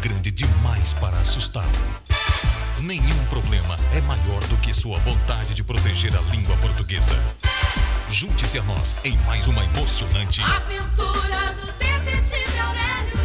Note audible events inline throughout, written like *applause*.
grande demais para assustá-lo. Nenhum problema é maior do que sua vontade de proteger a língua portuguesa. Junte-se a nós em mais uma emocionante Aventura do Detetive Aurélio.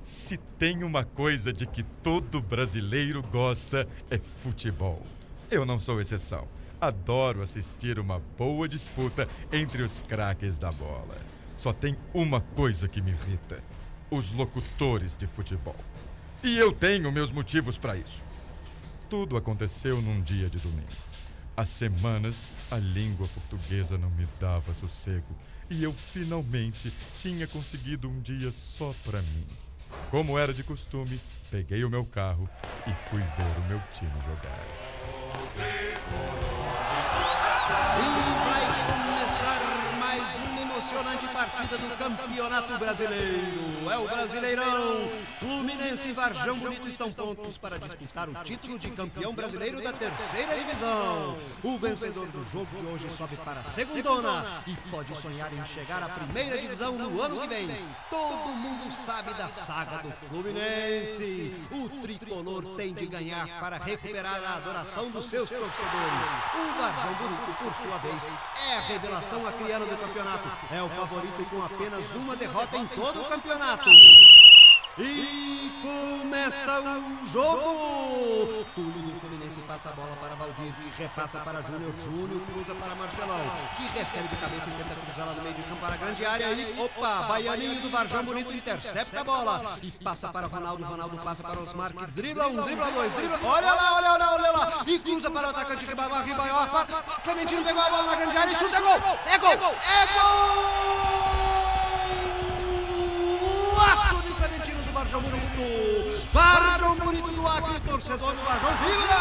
Se tem uma coisa de que todo brasileiro gosta é futebol. Eu não sou exceção. Adoro assistir uma boa disputa entre os craques da bola. Só tem uma coisa que me irrita: os locutores de futebol. E eu tenho meus motivos para isso. Tudo aconteceu num dia de domingo. Há semanas a língua portuguesa não me dava sossego e eu finalmente tinha conseguido um dia só para mim. Como era de costume, peguei o meu carro e fui ver o meu time jogar. E vai começar mais uma emocionante partida do Campeonato Brasileiro. É o Brasileirão. Fluminense e Varjão Bonito estão prontos para disputar o título de campeão brasileiro da terceira divisão. O vencedor do jogo de hoje sobe para a segundona e pode sonhar em chegar à primeira divisão no ano que vem. Todo mundo sabe da saga do Fluminense. O tricolor tem de ganhar para recuperar a adoração dos seus torcedores. O Varjão Bonito, por sua vez, é a revelação acriana do campeonato. É o favorito com apenas uma derrota em todo o campeonato. E começa o jogo! Túlio do Fluminense passa a bola para Valdir, que repassa para Júnior. Júnior cruza para Marcelão, que recebe de cabeça e tenta cruzar lá no meio de campo para a grande área. E, opa, Baianinho do Varjão Bonito intercepta a bola e passa para Ronaldo. Ronaldo passa para Osmar, que dribla um, dribla dois, dribla. Olha lá, olha lá, olha lá! E cruza para o atacante Ribamar, Ribamar, para. Clementino pegou a bola na grande área e chuta, é gol! É gol! É gol! Laço de Clementino do Bonito. Varjão Bonito do Acre, torcedor do Varjão vibra!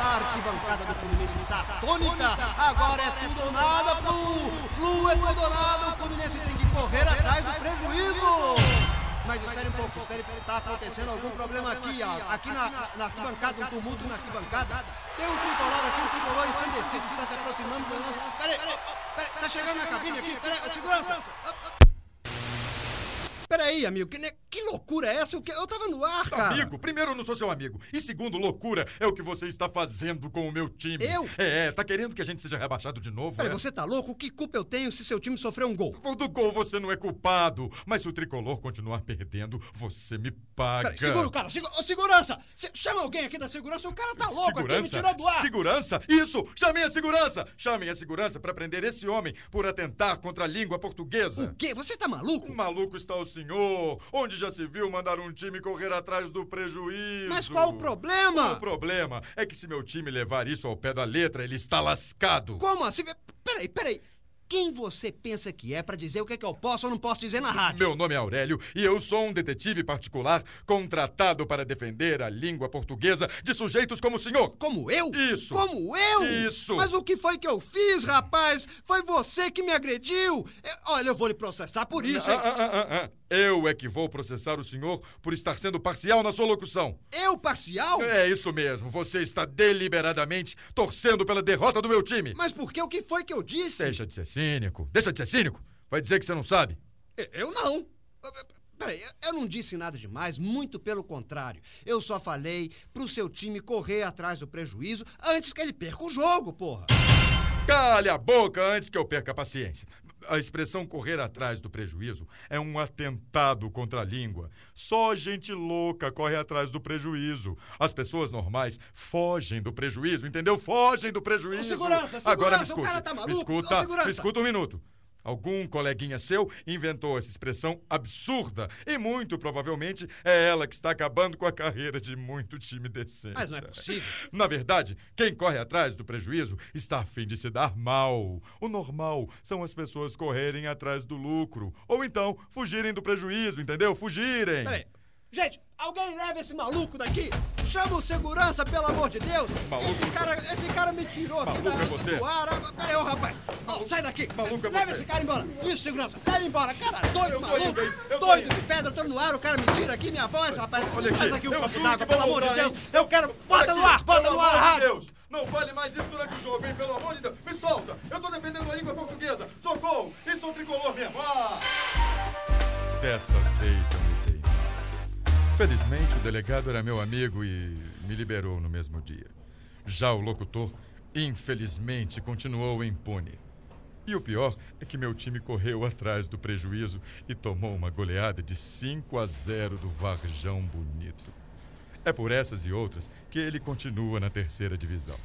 A arquibancada do Fluminense está atônita. Agora é tudo ou nada, Flu. Flu é tudo ou nada. O Fluminense tem que correr atrás do prejuízo. Mas espere um pouco, espere, está acontecendo algum problema aqui, ó. Aqui na, na arquibancada, um tumulto na arquibancada. Tem um tricolor aqui, um tricolor ensandecido, está se aproximando da nossa. Espere, espere, está chegando na cabine aqui, espere, segurança. Peraí, amigo, que, ne- que loucura é essa? Eu, que- eu tava no ar, cara. Amigo, primeiro eu não sou seu amigo. E segundo, loucura é o que você está fazendo com o meu time. Eu? É, é, tá querendo que a gente seja rebaixado de novo? Peraí, é? você tá louco? Que culpa eu tenho se seu time sofreu um gol? Do gol você não é culpado. Mas se o tricolor continuar perdendo, você me paga. Peraí, segura o cara, segurança! Se- chama alguém aqui da segurança, o cara tá louco aqui, me tirou do ar! Segurança? Isso! Chamem a segurança! Chamem a segurança para prender esse homem por atentar contra a língua portuguesa. O quê? Você tá maluco? Um maluco está o senhor. Onde já viu mandar um time correr atrás do prejuízo? Mas qual o problema? O problema é que se meu time levar isso ao pé da letra, ele está lascado. Como assim? Peraí, peraí. Quem você pensa que é pra dizer o que, é que eu posso ou não posso dizer na rádio? Meu nome é Aurélio e eu sou um detetive particular contratado para defender a língua portuguesa de sujeitos como o senhor. Como eu? Isso. Como eu? Isso. Mas o que foi que eu fiz, rapaz? Foi você que me agrediu. Eu- olha, eu vou lhe processar por isso, Ah, hein? ah, ah, ah, ah. Eu é que vou processar o senhor por estar sendo parcial na sua locução. Eu, parcial? É isso mesmo. Você está deliberadamente torcendo pela derrota do meu time. Mas por que? O que foi que eu disse? Deixa de ser cínico. Deixa de ser cínico. Vai dizer que você não sabe. Eu não. Peraí, eu não disse nada demais, muito pelo contrário. Eu só falei pro seu time correr atrás do prejuízo antes que ele perca o jogo, porra. Cale a boca antes que eu perca a paciência. A expressão correr atrás do prejuízo é um atentado contra a língua. Só gente louca corre atrás do prejuízo. As pessoas normais fogem do prejuízo, entendeu? Fogem do prejuízo. Ô, segurança, segurança, Agora me cara tá maluco? Me escuta, me escuta um minuto. Algum coleguinha seu inventou essa expressão absurda e muito provavelmente é ela que está acabando com a carreira de muito time decente. Mas não é possível. *laughs* Na verdade, quem corre atrás do prejuízo está a fim de se dar mal. O normal são as pessoas correrem atrás do lucro. Ou então, fugirem do prejuízo, entendeu? Fugirem. Peraí. Gente, alguém leva esse maluco daqui? Chama o segurança, pelo amor de Deus! Maluco esse, cara, esse cara me tirou aqui Maluco da, é você. do ar. Peraí, ô rapaz! Ô, sai daqui! Maluco é leva você. esse cara embora! Isso, segurança! Leva embora! Cara, doido, Eu maluco! indo? Eu doido de pedra, tô no ar, o cara me tira aqui minha voz, rapaz! Olha Me Faz aqui, aqui um eu copo d'água, pelo vou amor de Deus! hein? Eu quero. Bota no aqui, ar! Bota no ar, rádio! Deus! Não fale mais isso durante o jogo, hein? Pelo amor de Deus! Me solta! Eu tô defendendo a língua portuguesa! Socorro! Isso é um tricolor mesmo! Ah! Dessa vez eu me dei. Felizmente, o delegado era meu amigo e me liberou no mesmo dia. Já o locutor, infelizmente, continuou impune. E o pior é que meu time correu atrás do prejuízo e tomou uma goleada de 5 a 0 do Varjão Bonito. É por essas e outras que ele continua na terceira divisão.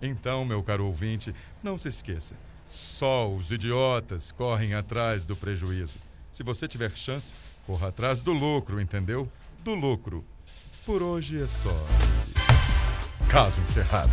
Então, meu caro ouvinte, não se esqueça: só os idiotas correm atrás do prejuízo. Se você tiver chance, corra atrás do lucro, entendeu? Do lucro. Por hoje é só. Caso encerrado.